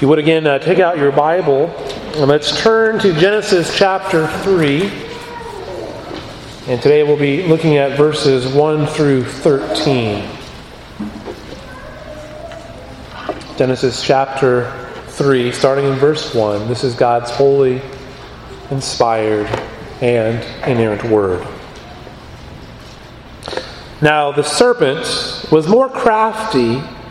If you would again uh, take out your Bible and let's turn to Genesis chapter 3. And today we'll be looking at verses 1 through 13. Genesis chapter 3, starting in verse 1. This is God's holy, inspired, and inerrant word. Now the serpent was more crafty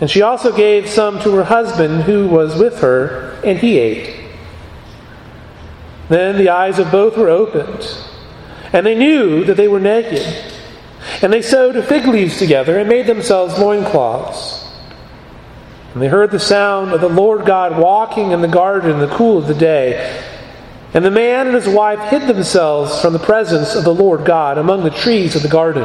And she also gave some to her husband who was with her, and he ate. Then the eyes of both were opened, and they knew that they were naked. And they sewed fig leaves together and made themselves loincloths. And they heard the sound of the Lord God walking in the garden in the cool of the day. And the man and his wife hid themselves from the presence of the Lord God among the trees of the garden.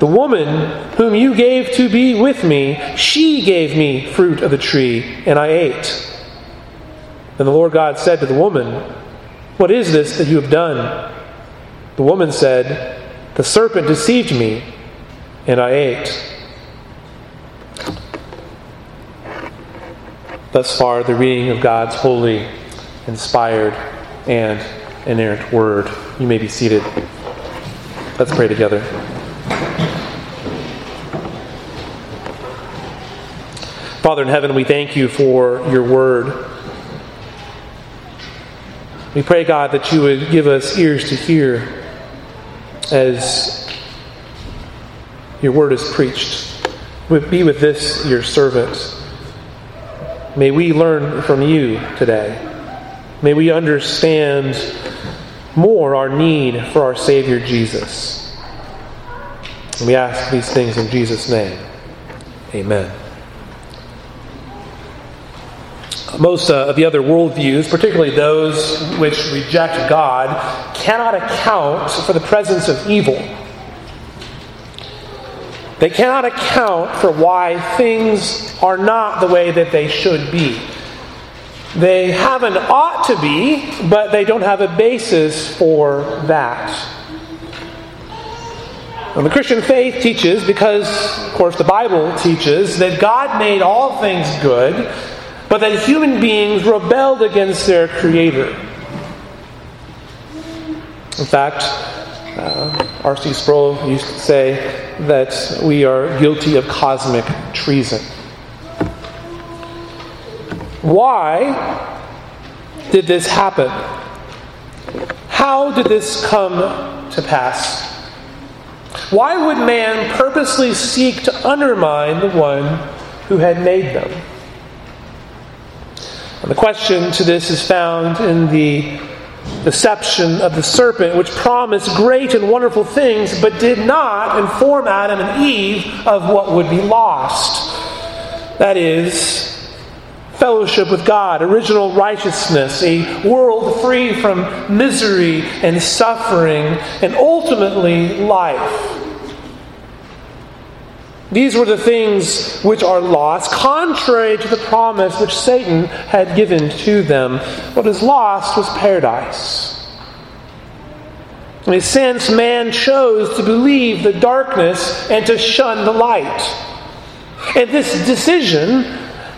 the woman whom you gave to be with me, she gave me fruit of the tree, and I ate. Then the Lord God said to the woman, What is this that you have done? The woman said, The serpent deceived me, and I ate. Thus far, the reading of God's holy, inspired, and inerrant word. You may be seated. Let's pray together. Father in heaven, we thank you for your word. We pray, God, that you would give us ears to hear as your word is preached. Be with this, your servant. May we learn from you today. May we understand more our need for our Savior Jesus. And we ask these things in Jesus' name. Amen most uh, of the other worldviews, particularly those which reject God, cannot account for the presence of evil. They cannot account for why things are not the way that they should be. They have an ought to be, but they don't have a basis for that. The Christian faith teaches, because, of course, the Bible teaches, that God made all things good but that human beings rebelled against their Creator. In fact, uh, R.C. Sproul used to say that we are guilty of cosmic treason. Why did this happen? How did this come to pass? Why would man purposely seek to undermine the one who had made them? And the question to this is found in the deception of the serpent, which promised great and wonderful things, but did not inform Adam and Eve of what would be lost. That is, fellowship with God, original righteousness, a world free from misery and suffering, and ultimately life. These were the things which are lost, contrary to the promise which Satan had given to them. What is lost was paradise. In a sense, man chose to believe the darkness and to shun the light. And this decision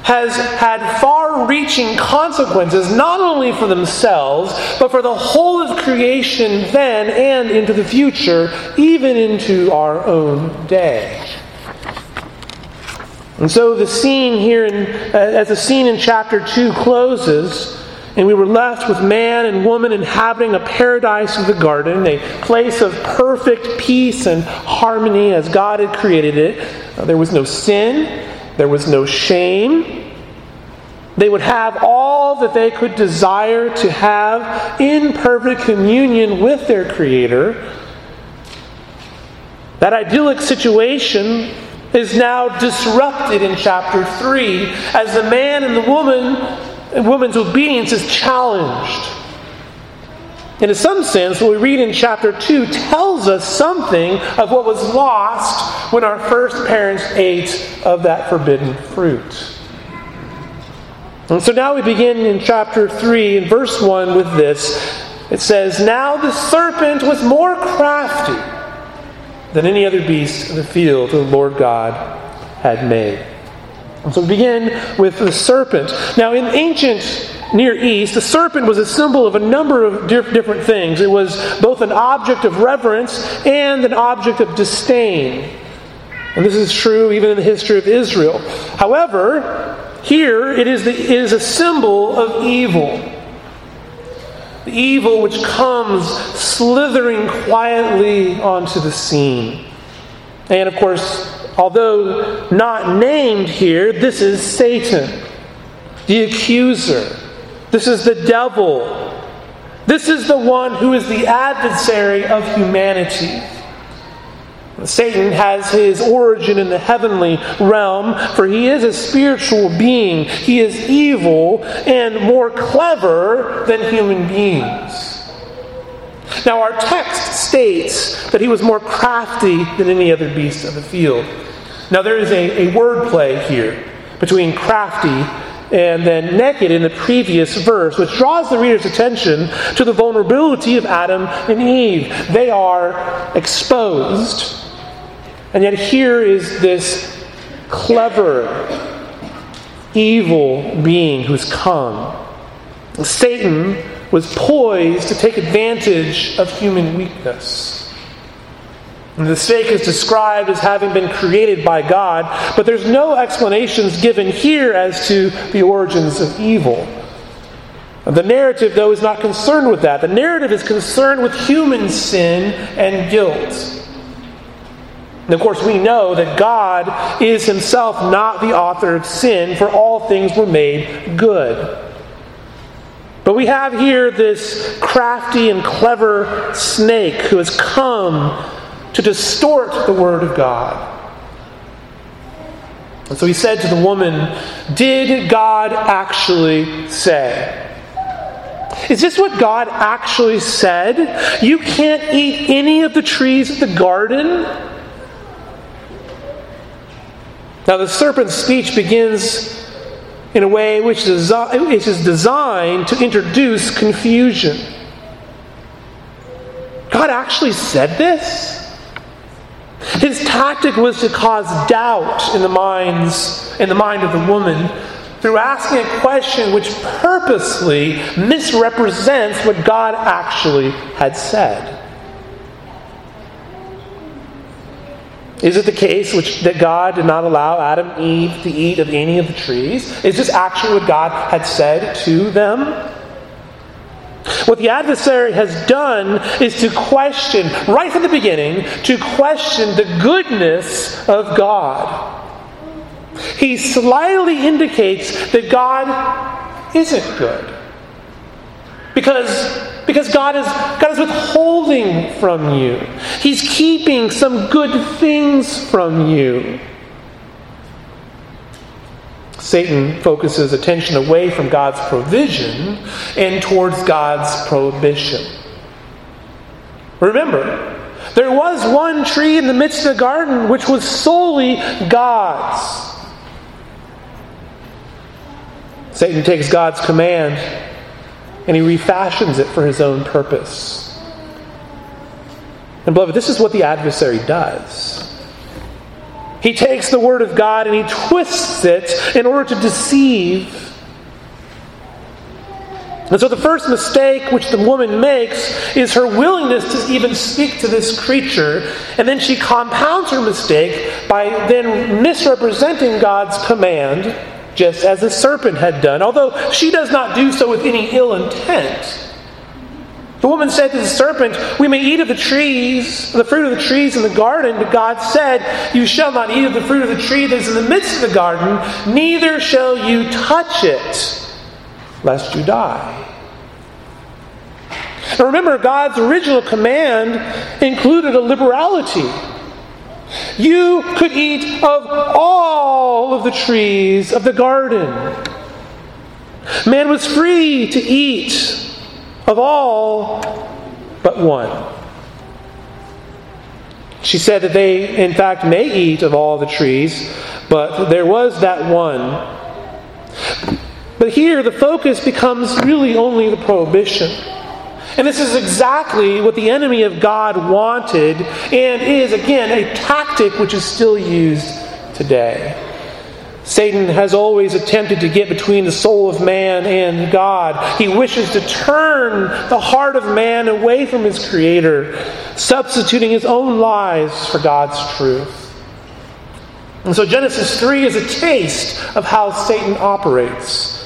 has had far reaching consequences, not only for themselves, but for the whole of creation then and into the future, even into our own day. And so the scene here, in, uh, as the scene in chapter 2 closes, and we were left with man and woman inhabiting a paradise of the garden, a place of perfect peace and harmony as God had created it. Uh, there was no sin, there was no shame. They would have all that they could desire to have in perfect communion with their Creator. That idyllic situation is now disrupted in chapter 3 as the man and the woman woman's obedience is challenged. And in some sense, what we read in chapter 2 tells us something of what was lost when our first parents ate of that forbidden fruit. And so now we begin in chapter 3, in verse 1, with this. It says, Now the serpent was more crafty than any other beast of the field the Lord God had made. So we begin with the serpent. Now, in ancient Near East, the serpent was a symbol of a number of different things. It was both an object of reverence and an object of disdain. And this is true even in the history of Israel. However, here it is, the, it is a symbol of evil. The evil which comes slithering quietly onto the scene. And of course, although not named here, this is Satan, the accuser. This is the devil. This is the one who is the adversary of humanity. Satan has his origin in the heavenly realm, for he is a spiritual being. He is evil and more clever than human beings. Now, our text states that he was more crafty than any other beast of the field. Now, there is a, a word play here between crafty and then naked in the previous verse, which draws the reader's attention to the vulnerability of Adam and Eve. They are exposed and yet, here is this clever, evil being who's come. Satan was poised to take advantage of human weakness. And the snake is described as having been created by God, but there's no explanations given here as to the origins of evil. The narrative, though, is not concerned with that. The narrative is concerned with human sin and guilt. And of course, we know that God is himself not the author of sin, for all things were made good. But we have here this crafty and clever snake who has come to distort the Word of God. And so he said to the woman, Did God actually say? Is this what God actually said? You can't eat any of the trees of the garden? Now, the serpent's speech begins in a way which is designed to introduce confusion. God actually said this? His tactic was to cause doubt in the minds in the mind of the woman through asking a question which purposely misrepresents what God actually had said. Is it the case which, that God did not allow Adam and Eve to eat of any of the trees? Is this actually what God had said to them? What the adversary has done is to question, right from the beginning, to question the goodness of God. He slyly indicates that God isn't good. Because because God is, God is withholding from you. He's keeping some good things from you. Satan focuses attention away from God's provision and towards God's prohibition. Remember, there was one tree in the midst of the garden which was solely God's. Satan takes God's command and he refashions it for his own purpose. And beloved, this is what the adversary does. He takes the Word of God and he twists it in order to deceive. And so, the first mistake which the woman makes is her willingness to even speak to this creature. And then she compounds her mistake by then misrepresenting God's command, just as the serpent had done, although she does not do so with any ill intent. The woman said to the serpent, We may eat of the trees, the fruit of the trees in the garden, but God said, You shall not eat of the fruit of the tree that is in the midst of the garden, neither shall you touch it, lest you die. Now remember, God's original command included a liberality. You could eat of all of the trees of the garden. Man was free to eat of all but one. She said that they, in fact, may eat of all the trees, but there was that one. But here, the focus becomes really only the prohibition. And this is exactly what the enemy of God wanted and is, again, a tactic which is still used today. Satan has always attempted to get between the soul of man and God. He wishes to turn the heart of man away from his Creator, substituting his own lies for God's truth. And so Genesis 3 is a taste of how Satan operates.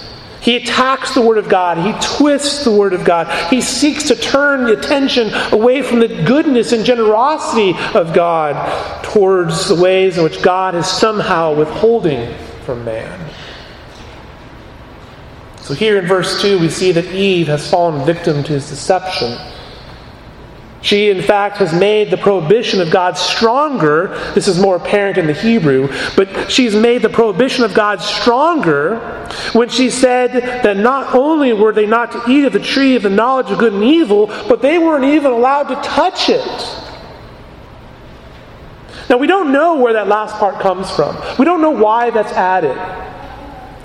He attacks the Word of God. He twists the Word of God. He seeks to turn the attention away from the goodness and generosity of God towards the ways in which God is somehow withholding from man. So here in verse 2, we see that Eve has fallen victim to his deception. She, in fact, has made the prohibition of God stronger. This is more apparent in the Hebrew, but she's made the prohibition of God stronger when she said that not only were they not to eat of the tree of the knowledge of good and evil, but they weren't even allowed to touch it. Now, we don't know where that last part comes from. We don't know why that's added.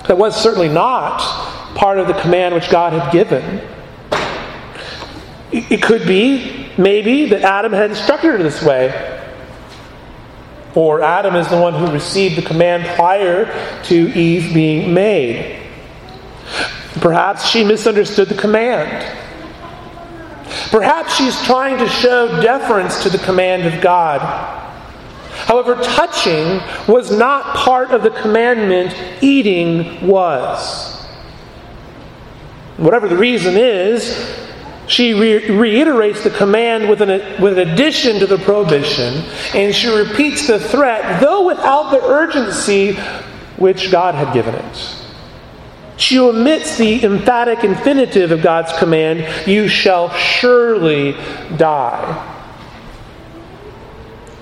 That was certainly not part of the command which God had given. It could be, maybe, that Adam had instructed her this way. Or Adam is the one who received the command prior to Eve being made. Perhaps she misunderstood the command. Perhaps she's trying to show deference to the command of God. However, touching was not part of the commandment, eating was. Whatever the reason is, she re- reiterates the command with an, with an addition to the prohibition, and she repeats the threat, though without the urgency which God had given it. She omits the emphatic infinitive of God's command, you shall surely die.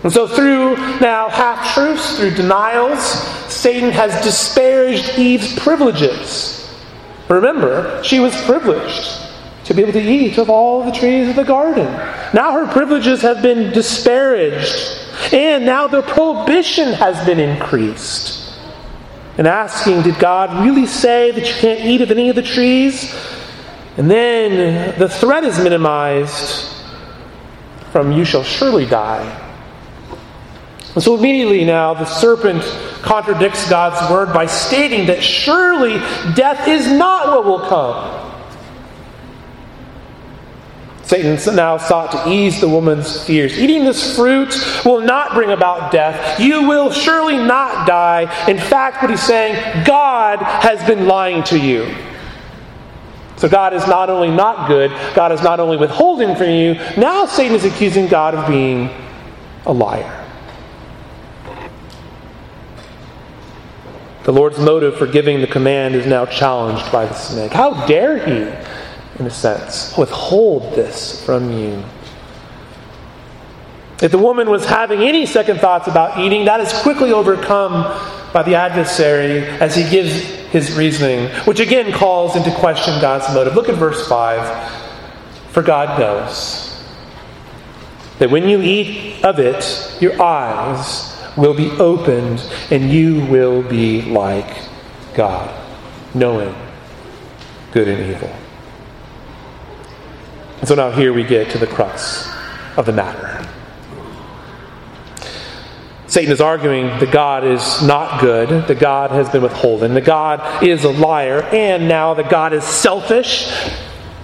And so, through now half truths, through denials, Satan has disparaged Eve's privileges. Remember, she was privileged to be able to eat of all the trees of the garden. Now her privileges have been disparaged, and now the prohibition has been increased. And asking, did God really say that you can't eat of any of the trees? And then the threat is minimized from you shall surely die. And so immediately now, the serpent contradicts God's word by stating that surely death is not what will come. Satan now sought to ease the woman's fears. Eating this fruit will not bring about death. You will surely not die. In fact, what he's saying, God has been lying to you. So God is not only not good, God is not only withholding from you, now Satan is accusing God of being a liar. The Lord's motive for giving the command is now challenged by the snake. How dare he, in a sense, withhold this from you? If the woman was having any second thoughts about eating, that is quickly overcome by the adversary as he gives his reasoning, which again calls into question God's motive. Look at verse 5. For God knows that when you eat of it, your eyes will be opened and you will be like God, knowing good and evil. And so now here we get to the crux of the matter. Satan is arguing that God is not good, that God has been withholden, that God is a liar, and now that God is selfish,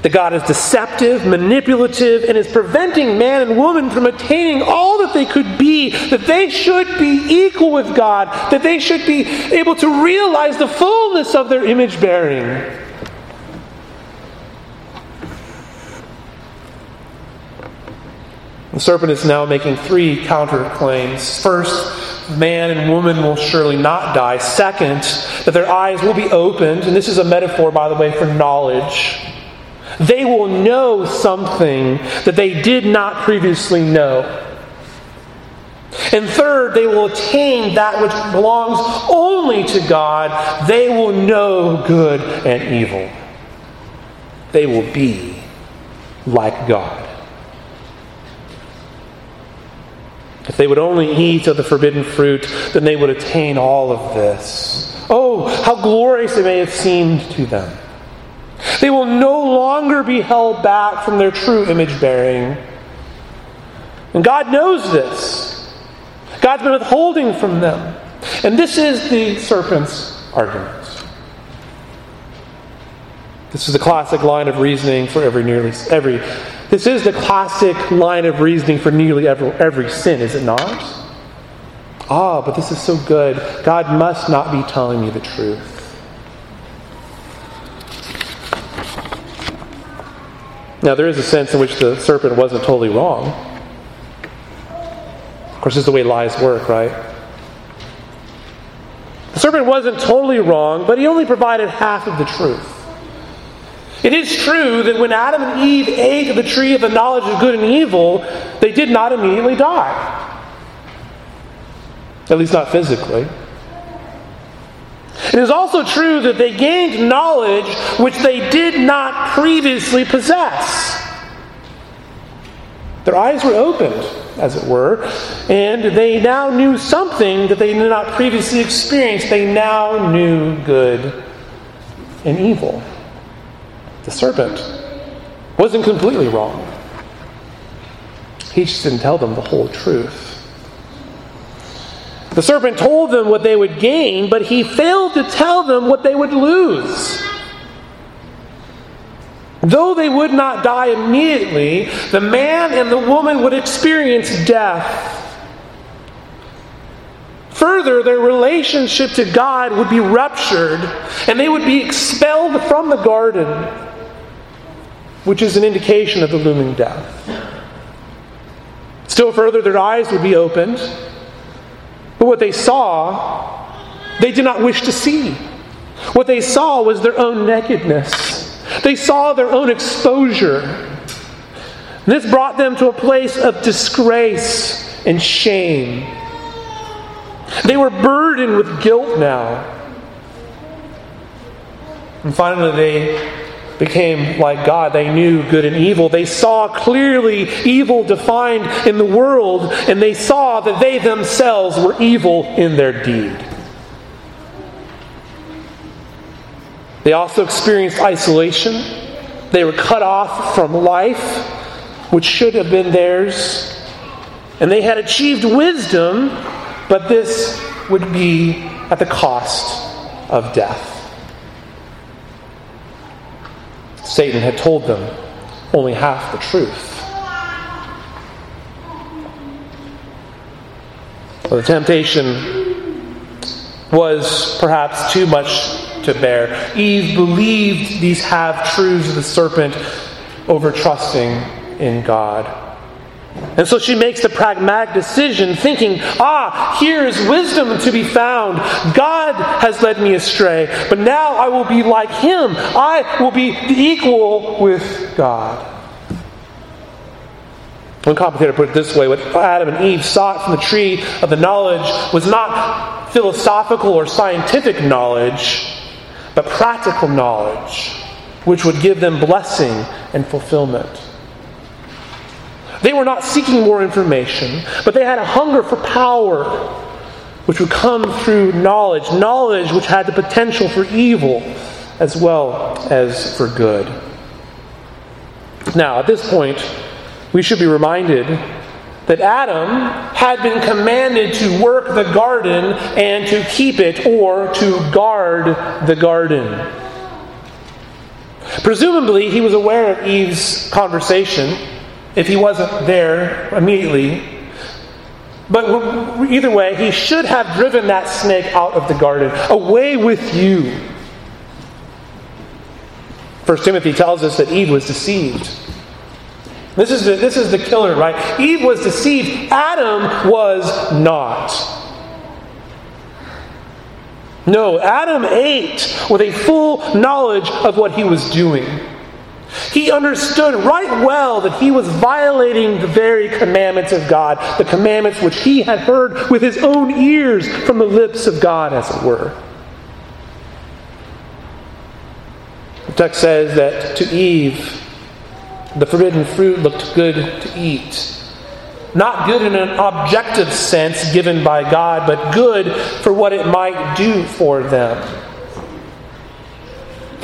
that God is deceptive, manipulative, and is preventing man and woman from attaining all that they could be, that they should be equal with God, that they should be able to realize the fullness of their image bearing. The serpent is now making three counterclaims. First, man and woman will surely not die. Second, that their eyes will be opened, and this is a metaphor, by the way, for knowledge. They will know something that they did not previously know. And third, they will attain that which belongs only to God. They will know good and evil. They will be like God. If they would only eat of the forbidden fruit, then they would attain all of this. Oh, how glorious it may have seemed to them. They will no longer be held back from their true image bearing. And God knows this. God's been withholding from them. And this is the serpent's argument. This is the classic line of reasoning for every nearly every this is the classic line of reasoning for nearly every, every sin, is it not? Ah, but this is so good. God must not be telling me the truth. Now, there is a sense in which the serpent wasn't totally wrong. Of course, this is the way lies work, right? The serpent wasn't totally wrong, but he only provided half of the truth. It is true that when Adam and Eve ate of the tree of the knowledge of good and evil, they did not immediately die. At least not physically. It is also true that they gained knowledge which they did not previously possess. Their eyes were opened, as it were, and they now knew something that they did not previously experience. They now knew good and evil the serpent, wasn't completely wrong. He just didn't tell them the whole truth. The serpent told them what they would gain, but he failed to tell them what they would lose. Though they would not die immediately, the man and the woman would experience death. Further, their relationship to God would be ruptured, and they would be expelled from the garden which is an indication of the looming death. Still further, their eyes would be opened, but what they saw, they did not wish to see. What they saw was their own nakedness, they saw their own exposure. This brought them to a place of disgrace and shame. They were burdened with guilt now. And finally, they became like God. They knew good and evil. They saw clearly evil defined in the world, and they saw that they themselves were evil in their deed. They also experienced isolation. They were cut off from life, which should have been theirs. And they had achieved wisdom, but this would be at the cost of death. Satan had told them only half the truth. Well, the temptation was perhaps too much to bear. Eve believed these half truths of the serpent over trusting in God. And so she makes the pragmatic decision, thinking, ah, here is wisdom to be found. God has led me astray, but now I will be like him. I will be equal with God. One commentator put it this way what Adam and Eve sought from the tree of the knowledge was not philosophical or scientific knowledge, but practical knowledge, which would give them blessing and fulfillment. They were not seeking more information, but they had a hunger for power, which would come through knowledge, knowledge which had the potential for evil as well as for good. Now, at this point, we should be reminded that Adam had been commanded to work the garden and to keep it or to guard the garden. Presumably, he was aware of Eve's conversation if he wasn't there immediately. But either way, he should have driven that snake out of the garden. Away with you. First Timothy tells us that Eve was deceived. This is the, this is the killer, right? Eve was deceived. Adam was not. No, Adam ate with a full knowledge of what he was doing. He understood right well that he was violating the very commandments of God, the commandments which he had heard with his own ears from the lips of God, as it were. The text says that to Eve, the forbidden fruit looked good to eat. Not good in an objective sense given by God, but good for what it might do for them.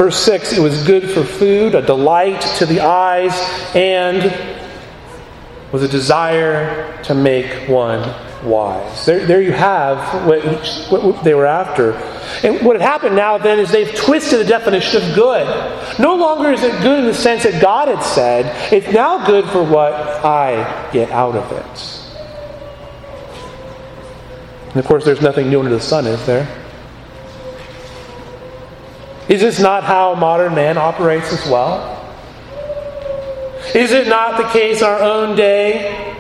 Verse 6 it was good for food, a delight to the eyes, and was a desire to make one wise. There, there you have what, what they were after. And what had happened now then is they've twisted the definition of good. No longer is it good in the sense that God had said, it's now good for what I get out of it. And of course, there's nothing new under the sun, is there? Is this not how modern man operates as well? Is it not the case our own day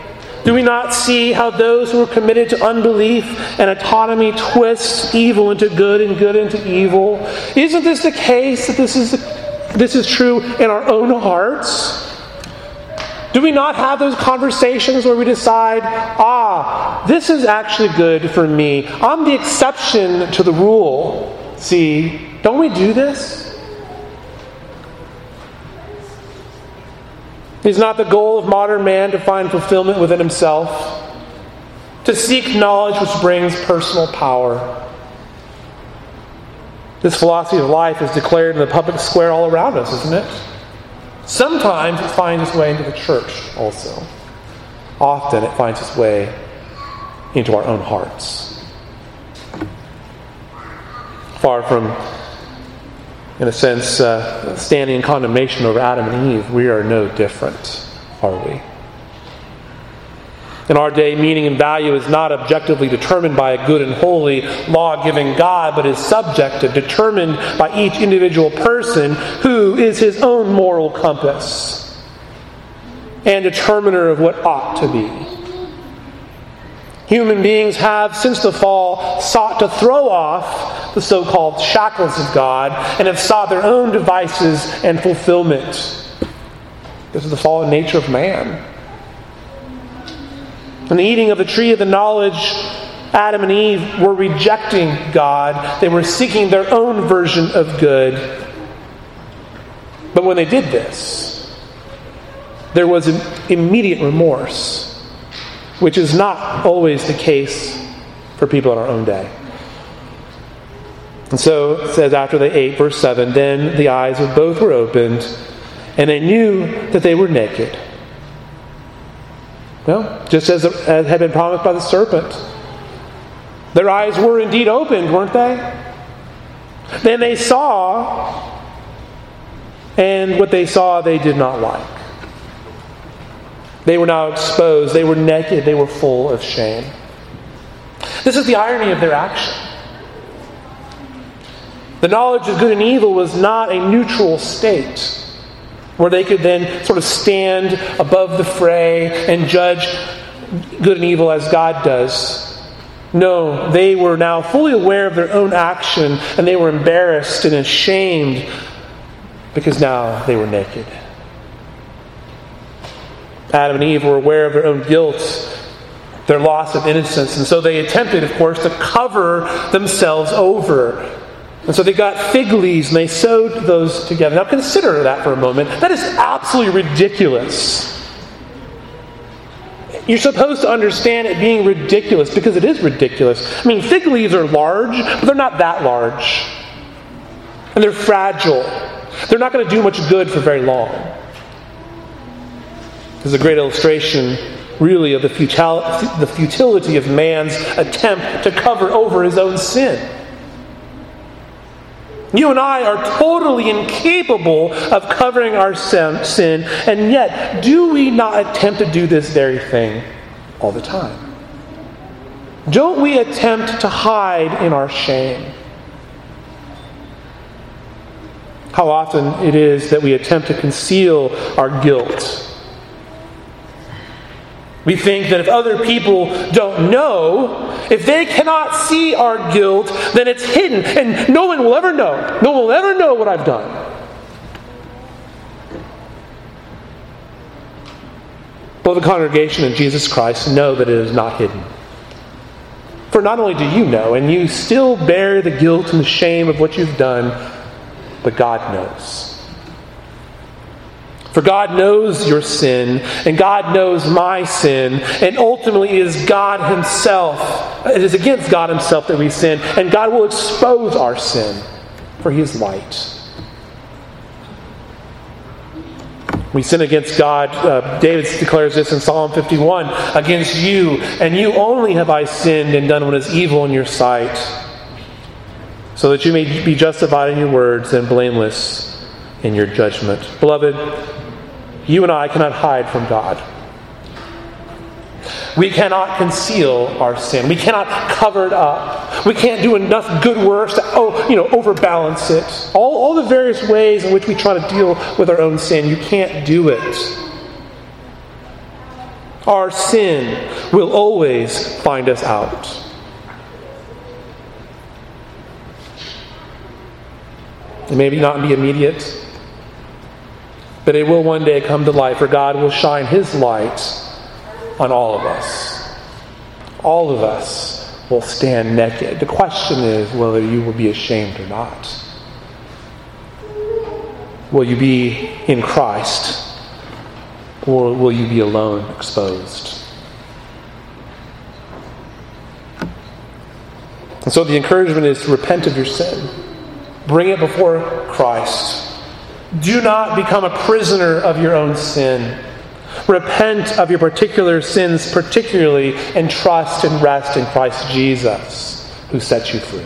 do we not see how those who are committed to unbelief and autonomy twist evil into good and good into evil? Isn't this the case that this is, this is true in our own hearts? Do we not have those conversations where we decide, ah, this is actually good for me? I'm the exception to the rule. See, don't we do this? Is not the goal of modern man to find fulfillment within himself? To seek knowledge which brings personal power? This philosophy of life is declared in the public square all around us, isn't it? Sometimes it finds its way into the church also. Often it finds its way into our own hearts. Far from in a sense, uh, standing in condemnation over Adam and Eve, we are no different, are we? In our day, meaning and value is not objectively determined by a good and holy, law giving God, but is subjective, determined by each individual person who is his own moral compass and determiner of what ought to be. Human beings have, since the fall, sought to throw off the so called shackles of God and have sought their own devices and fulfillment. This is the fallen nature of man. In the eating of the tree of the knowledge, Adam and Eve were rejecting God. They were seeking their own version of good. But when they did this, there was immediate remorse which is not always the case for people in our own day. And so it says, after they ate, verse 7, then the eyes of both were opened, and they knew that they were naked. Well, just as, as had been promised by the serpent. Their eyes were indeed opened, weren't they? Then they saw, and what they saw they did not like. They were now exposed. They were naked. They were full of shame. This is the irony of their action. The knowledge of good and evil was not a neutral state where they could then sort of stand above the fray and judge good and evil as God does. No, they were now fully aware of their own action and they were embarrassed and ashamed because now they were naked. Adam and Eve were aware of their own guilt, their loss of innocence, and so they attempted, of course, to cover themselves over. And so they got fig leaves and they sewed those together. Now consider that for a moment. That is absolutely ridiculous. You're supposed to understand it being ridiculous because it is ridiculous. I mean, fig leaves are large, but they're not that large. And they're fragile. They're not going to do much good for very long. This is a great illustration really of the, futil- the futility of man's attempt to cover over his own sin. You and I are totally incapable of covering our sin, and yet, do we not attempt to do this very thing all the time? Don't we attempt to hide in our shame? How often it is that we attempt to conceal our guilt. We think that if other people don't know, if they cannot see our guilt, then it's hidden and no one will ever know. No one will ever know what I've done. But the congregation of Jesus Christ know that it is not hidden. For not only do you know, and you still bear the guilt and the shame of what you've done, but God knows. For God knows your sin, and God knows my sin, and ultimately it is God Himself, it is against God Himself that we sin, and God will expose our sin, for He is light. We sin against God. Uh, David declares this in Psalm 51 Against you, and you only have I sinned and done what is evil in your sight, so that you may be justified in your words and blameless in your judgment. Beloved, you and I cannot hide from God. We cannot conceal our sin. We cannot cover it up. We can't do enough good works to oh, you know, overbalance it. All, all the various ways in which we try to deal with our own sin, you can't do it. Our sin will always find us out. It may not be immediate, but it will one day come to light, for God will shine His light on all of us. All of us will stand naked. The question is whether you will be ashamed or not. Will you be in Christ, or will you be alone, exposed? And so the encouragement is to repent of your sin, bring it before Christ. Do not become a prisoner of your own sin. Repent of your particular sins, particularly, and trust and rest in Christ Jesus, who sets you free.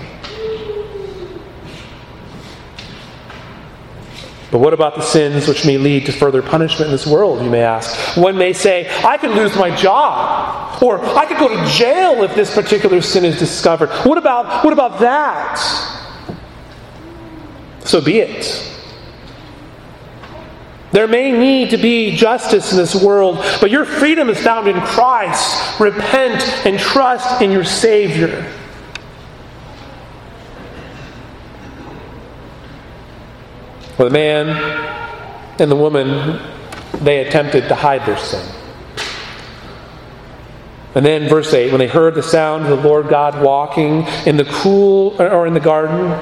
But what about the sins which may lead to further punishment in this world, you may ask? One may say, I could lose my job, or I could go to jail if this particular sin is discovered. What about, what about that? So be it. There may need to be justice in this world, but your freedom is found in Christ. Repent and trust in your Savior. Well, the man and the woman, they attempted to hide their sin. And then, verse 8, when they heard the sound of the Lord God walking in the cool, or in the garden,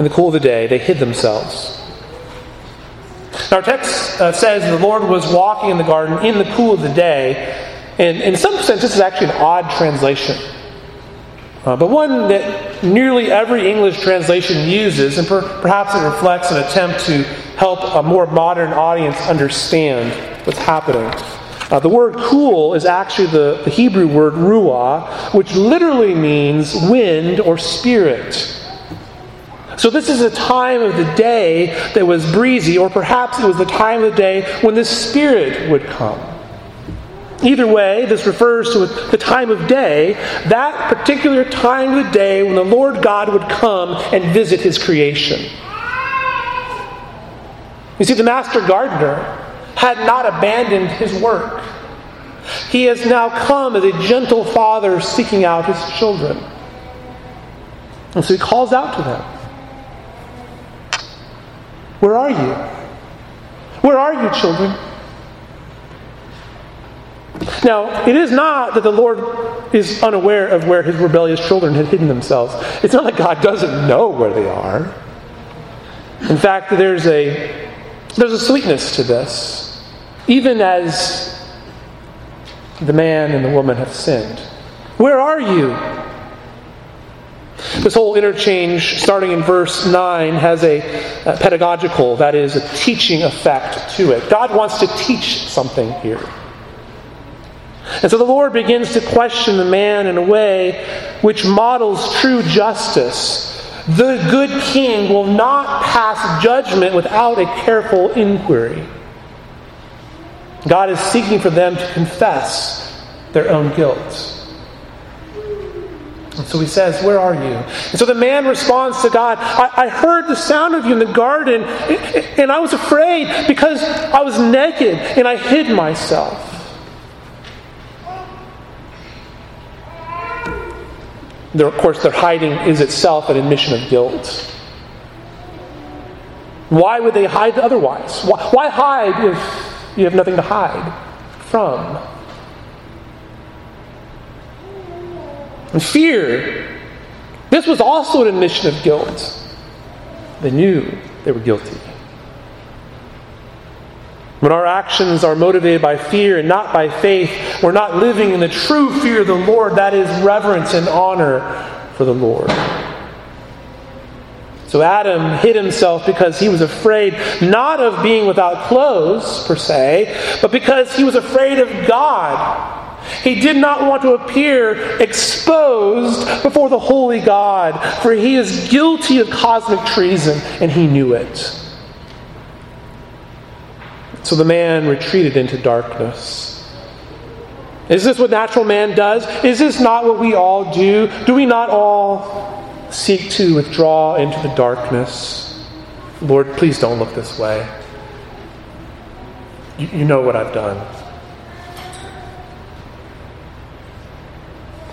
in the cool of the day, they hid themselves. Our text uh, says the Lord was walking in the garden in the cool of the day. And in some sense, this is actually an odd translation. Uh, but one that nearly every English translation uses, and per- perhaps it reflects an attempt to help a more modern audience understand what's happening. Uh, the word cool is actually the, the Hebrew word ruah, which literally means wind or spirit. So, this is a time of the day that was breezy, or perhaps it was the time of the day when the Spirit would come. Either way, this refers to the time of day, that particular time of the day when the Lord God would come and visit his creation. You see, the master gardener had not abandoned his work. He has now come as a gentle father seeking out his children. And so he calls out to them. Where are you? Where are you, children? Now, it is not that the Lord is unaware of where his rebellious children had hidden themselves. It's not like God doesn't know where they are. In fact, there's a, there's a sweetness to this. Even as the man and the woman have sinned. Where are you? This whole interchange, starting in verse 9, has a, a, pedagogical, that is, a teaching effect to it. God wants to teach something here. And so the Lord begins to question the man in a way which models true justice. The good king will not pass judgment without a careful inquiry. God is seeking for them to confess their own guilt. And so he says, Where are you? And so the man responds to God, I, I, heard the sound of you in the garden, and I was afraid because I was naked and I hid myself. There, of course, their hiding is itself an admission of guilt. Why would they hide otherwise? Why, why hide if you have nothing to hide from? And fear, this was also an admission of guilt. They knew they were guilty. When our actions are motivated by fear and not by faith, we're not living in the true fear of the Lord. That is reverence and honor for the Lord. So Adam hid himself because he was afraid not of being without clothes, per se, but because he was afraid of God. He did not want to appear exposed before the holy God, for he is guilty of cosmic treason, and he knew it. So the man retreated into darkness. Is this what natural man does? Is this not what we all do? Do we not all seek to withdraw into the darkness? Lord, please don't look this way. You, know what I've done.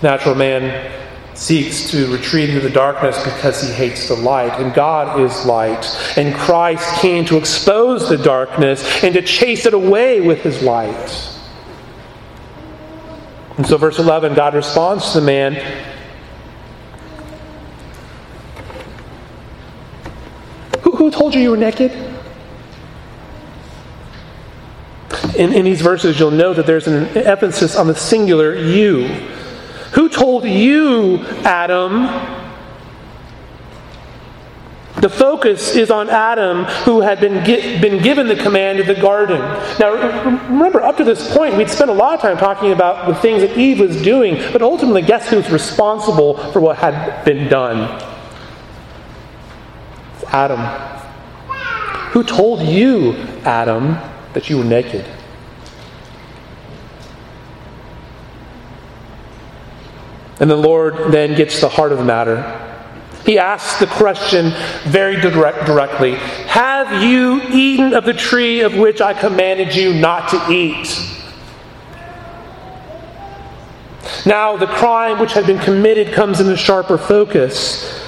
Natural man seeks to retreat into the darkness because he hates the light. And God is light. And Christ came to expose the darkness and to chase it away with his light. And so, verse 11, God responds to the man Who, who told you you were naked? In, in these verses, you'll know that there's an emphasis on the singular you. Who told you, Adam? The focus is on Adam, who had been, been given the command of the garden. Now, remember, up to this point, we'd spent a lot of time talking about the things that Eve was doing, but ultimately, guess who's responsible for what had been done? It's Adam. Who told you, Adam, that you were naked? And the Lord then gets the heart of the matter. He asks the question very direct, directly Have you eaten of the tree of which I commanded you not to eat? Now, the crime which had been committed comes into sharper focus.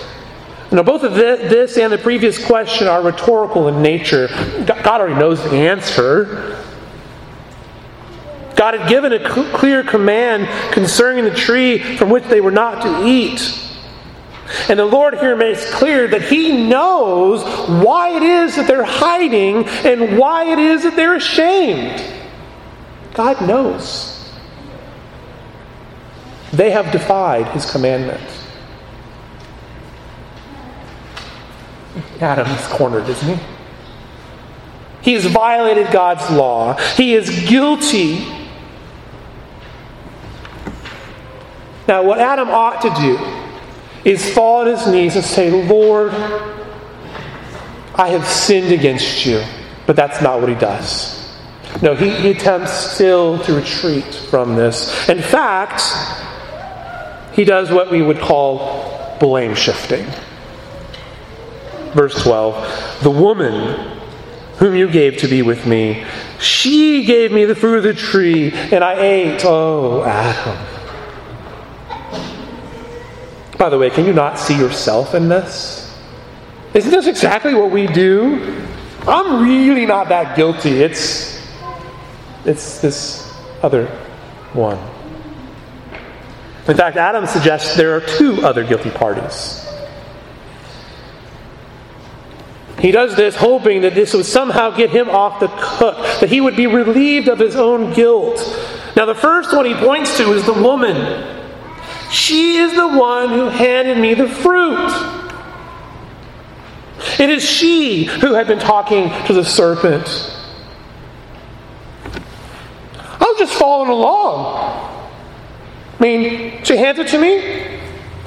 Now, both of this and the previous question are rhetorical in nature. God already knows the answer. God had given a clear command concerning the tree from which they were not to eat. And the Lord here makes clear that He knows why it is that they're hiding and why it is that they're ashamed. God knows. They have defied His commandment. Adam's cornered, isn't he? He has violated God's law. He is guilty Now, what Adam ought to do is fall on his knees and say, Lord, I have sinned against you. But that's not what he does. No, he, he attempts still to retreat from this. In fact, he does what we would call blame shifting. Verse 12 The woman whom you gave to be with me, she gave me the fruit of the tree, and I ate. Oh, Adam. By the way, can you not see yourself in this? Isn't this exactly what we do? I'm really not that guilty. It's it's this other one. In fact, Adam suggests there are two other guilty parties. He does this hoping that this would somehow get him off the hook, that he would be relieved of his own guilt. Now, the first one he points to is the woman. She is the one who handed me the fruit. It is she who had been talking to the serpent. I was just following along. I mean, she handed it to me.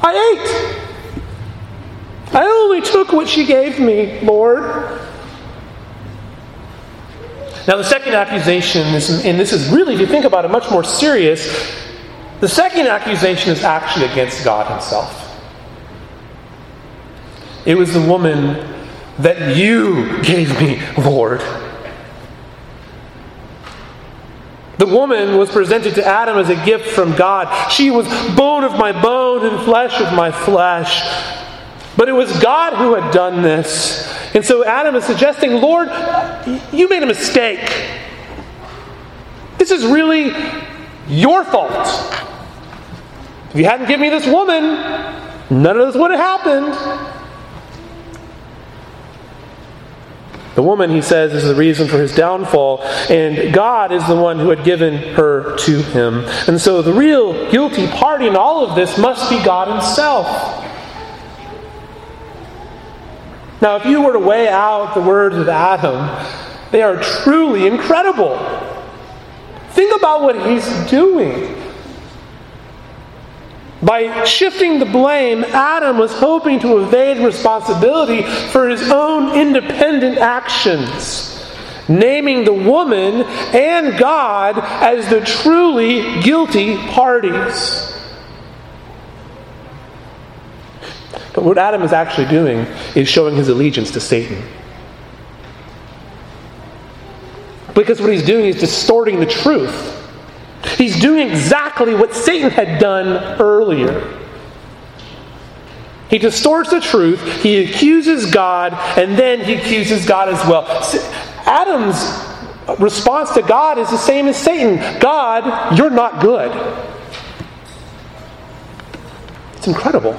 I ate. I only took what she gave me, Lord. Now, the second accusation, and this is really, if you think about it, much more serious. The second accusation is actually against God Himself. It was the woman that you gave me, Lord. The woman was presented to Adam as a gift from God. She was bone of my bone and flesh of my flesh. But it was God who had done this. And so Adam is suggesting, Lord, you made a mistake. This is really your fault. If you hadn't given me this woman, none of this would have happened. The woman, he says, is the reason for his downfall, and God is the one who had given her to him. And so the real guilty party in all of this must be God himself. Now, if you were to weigh out the words of Adam, they are truly incredible. Think about what he's doing. By shifting the blame, Adam was hoping to evade responsibility for his own independent actions, naming the woman and God as the truly guilty parties. But what Adam is actually doing is showing his allegiance to Satan. Because what he's doing is distorting the truth. He's doing exactly what Satan had done earlier. He distorts the truth, he accuses God, and then he accuses God as well. Adam's response to God is the same as Satan God, you're not good. It's incredible.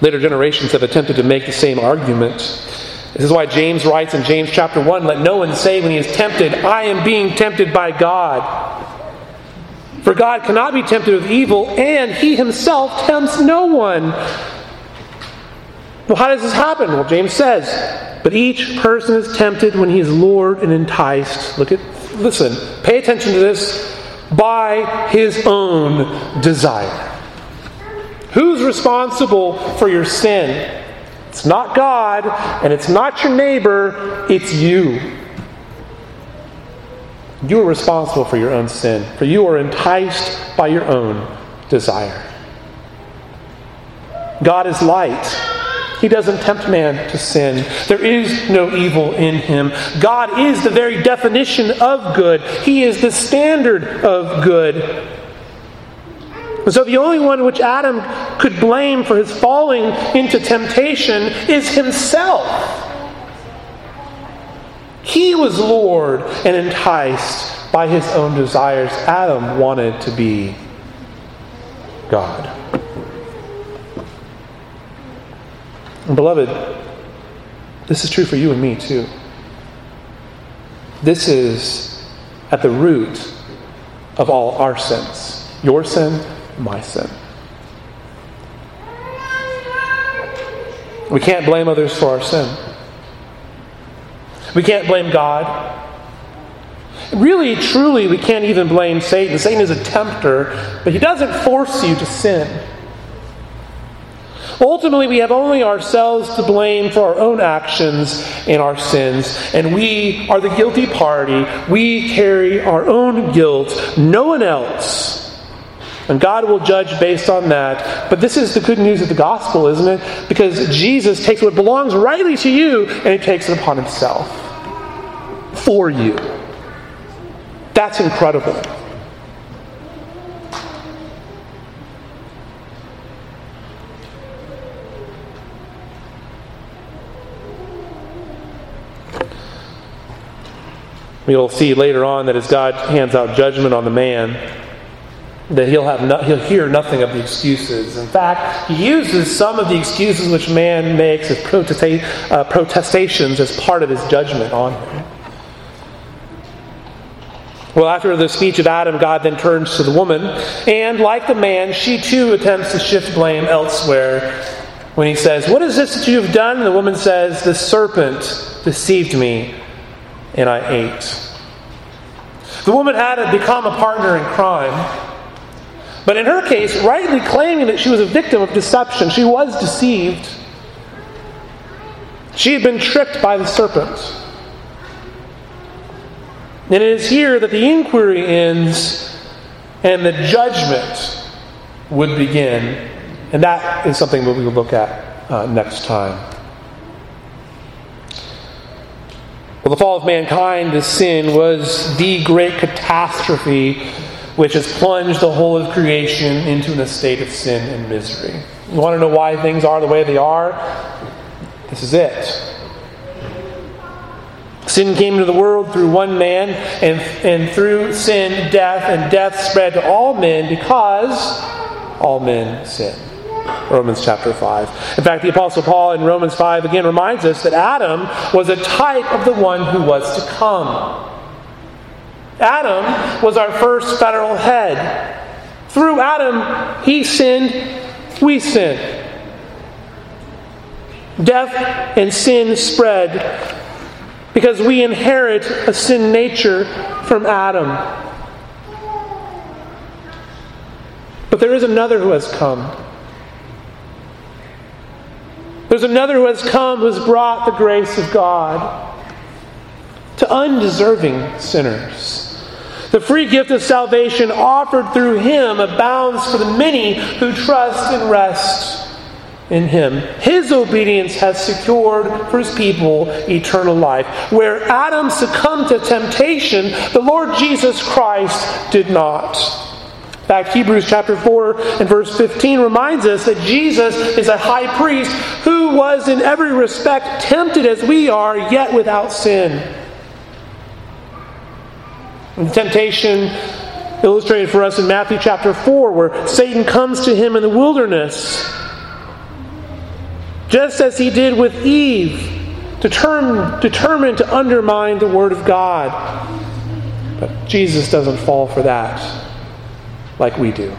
Later generations have attempted to make the same argument. This is why James writes in James chapter 1 let no one say when he is tempted, I am being tempted by God. For God cannot be tempted with evil, and he himself tempts no one. Well, how does this happen? Well, James says, but each person is tempted when he is lured and enticed. Look at, listen, pay attention to this by his own desire. Who's responsible for your sin? It's not God, and it's not your neighbor, it's you. You are responsible for your own sin, for you are enticed by your own desire. God is light. He doesn't tempt man to sin. There is no evil in him. God is the very definition of good. He is the standard of good. And so the only one which Adam could blame for his falling into temptation is himself. He was lured and enticed by his own desires. Adam wanted to be God. And beloved, this is true for you and me too. This is at the root of all our sins. Your sin, my sin. We can't blame others for our sin. We can't blame God. Really, truly, we can't even blame Satan. Satan is a tempter, but he doesn't force you to sin. Ultimately, we have only ourselves to blame for our own actions and our sins, and we are the guilty party. We carry our own guilt, no one else. And God will judge based on that. But this is the good news of the gospel, isn't it? Because Jesus takes what belongs rightly to you and he takes it upon himself for you. That's incredible. We'll see later on that as God hands out judgment on the man, that he'll have no, he'll hear nothing of the excuses. In fact, he uses some of the excuses which man makes as protesta- uh, protestations as part of his judgment on him. Well, after the speech of Adam, God then turns to the woman, and like the man, she too attempts to shift blame elsewhere when he says, What is this that you have done? And the woman says, The serpent deceived me, and I ate. The woman had become a partner in crime. But in her case, rightly claiming that she was a victim of deception, she was deceived. She had been tricked by the serpent. And it is here that the inquiry ends and the judgment would begin. And that is something that we will look at uh, next time. Well, the fall of mankind, the sin, was the great catastrophe which has plunged the whole of creation into an estate of sin and misery. You want to know why things are the way they are? This is it. Sin came into the world through one man, and, and through sin, death, and death spread to all men because all men sin. Romans chapter 5. In fact, the Apostle Paul in Romans 5 again reminds us that Adam was a type of the one who was to come. Adam was our first federal head. Through Adam, he sinned, we sinned. Death and sin spread because we inherit a sin nature from Adam. But there is another who has come. There's another who has come who has brought the grace of God to undeserving sinners. The free gift of salvation offered through him abounds for the many who trust and rest in him. His obedience has secured for his people eternal life. Where Adam succumbed to temptation, the Lord Jesus Christ did not. In fact, Hebrews chapter 4 and verse 15 reminds us that Jesus is a high priest who was in every respect tempted as we are, yet without sin. Temptation illustrated for us in Matthew chapter 4, where Satan comes to him in the wilderness, just as he did with Eve, determined, determined to undermine the Word of God. But Jesus doesn't fall for that like we do.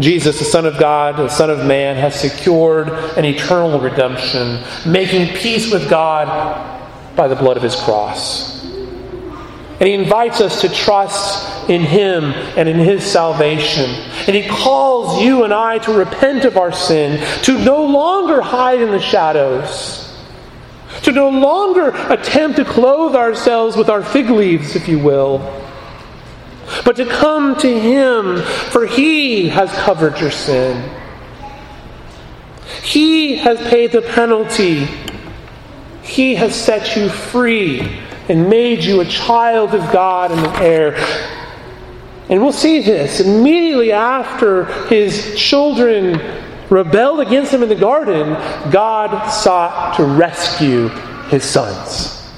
Jesus, the Son of God, the Son of Man, has secured an eternal redemption, making peace with God by the blood of his cross. And he invites us to trust in him and in his salvation. And he calls you and I to repent of our sin, to no longer hide in the shadows, to no longer attempt to clothe ourselves with our fig leaves, if you will, but to come to him, for he has covered your sin. He has paid the penalty he has set you free and made you a child of God and an heir. And we'll see this immediately after his children rebelled against him in the garden, God sought to rescue his sons.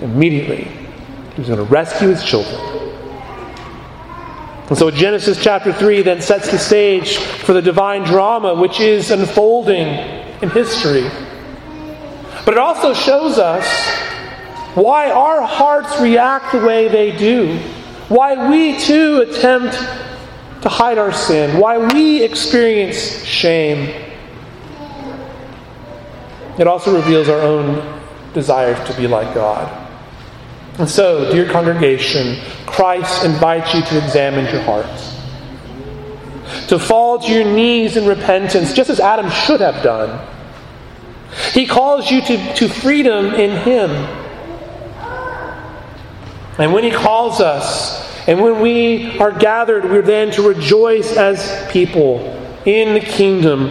Immediately, he was going to rescue his children. And so Genesis chapter 3 then sets the stage for the divine drama which is unfolding in history. But it also shows us why our hearts react the way they do, why we too attempt to hide our sin, why we experience shame. It also reveals our own desires to be like God. And so, dear congregation, Christ invites you to examine your hearts. To fall to your knees in repentance, just as Adam should have done he calls you to, to freedom in Him. And when He calls us, and when we are gathered, we're then to rejoice as people in the kingdom,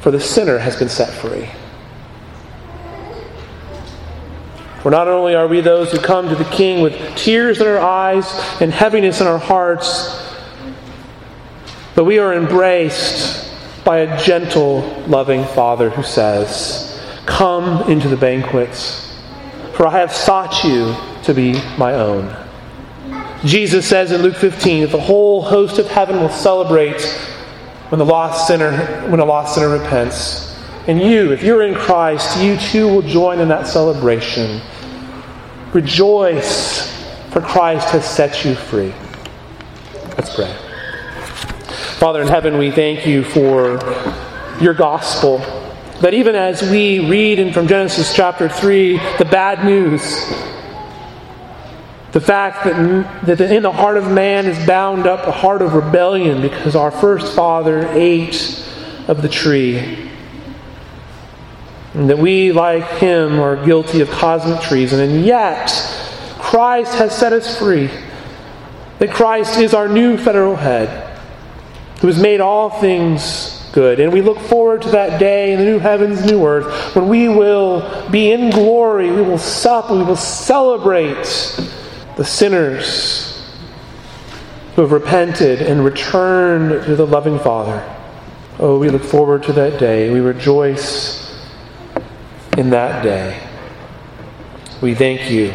for the sinner has been set free. For not only are we those who come to the King with tears in our eyes and heaviness in our hearts, but we are embraced by a gentle, loving Father who says, Come into the banquets, for I have sought you to be my own. Jesus says in Luke 15 that the whole host of heaven will celebrate when the lost sinner when a lost sinner repents. And you, if you're in Christ, you too will join in that celebration. Rejoice, for Christ has set you free. Let's pray. Father in heaven, we thank you for your gospel. That even as we read in from Genesis chapter 3 the bad news, The fact that, that in the heart of man is bound up a heart of rebellion because our first father ate of the tree. And that we, like him, are guilty of cosmic treason. And yet, Christ has set us free. That Christ is our new federal head, who has made all things good. And we look forward to that day in the new heavens, new earth, when we will be in glory. We will sup, we will celebrate the sinners who have repented and returned to the loving Father. Oh, we look forward to that day. We rejoice in that day. We thank you.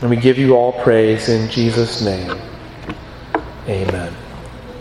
And we give you all praise in Jesus' name. Amen.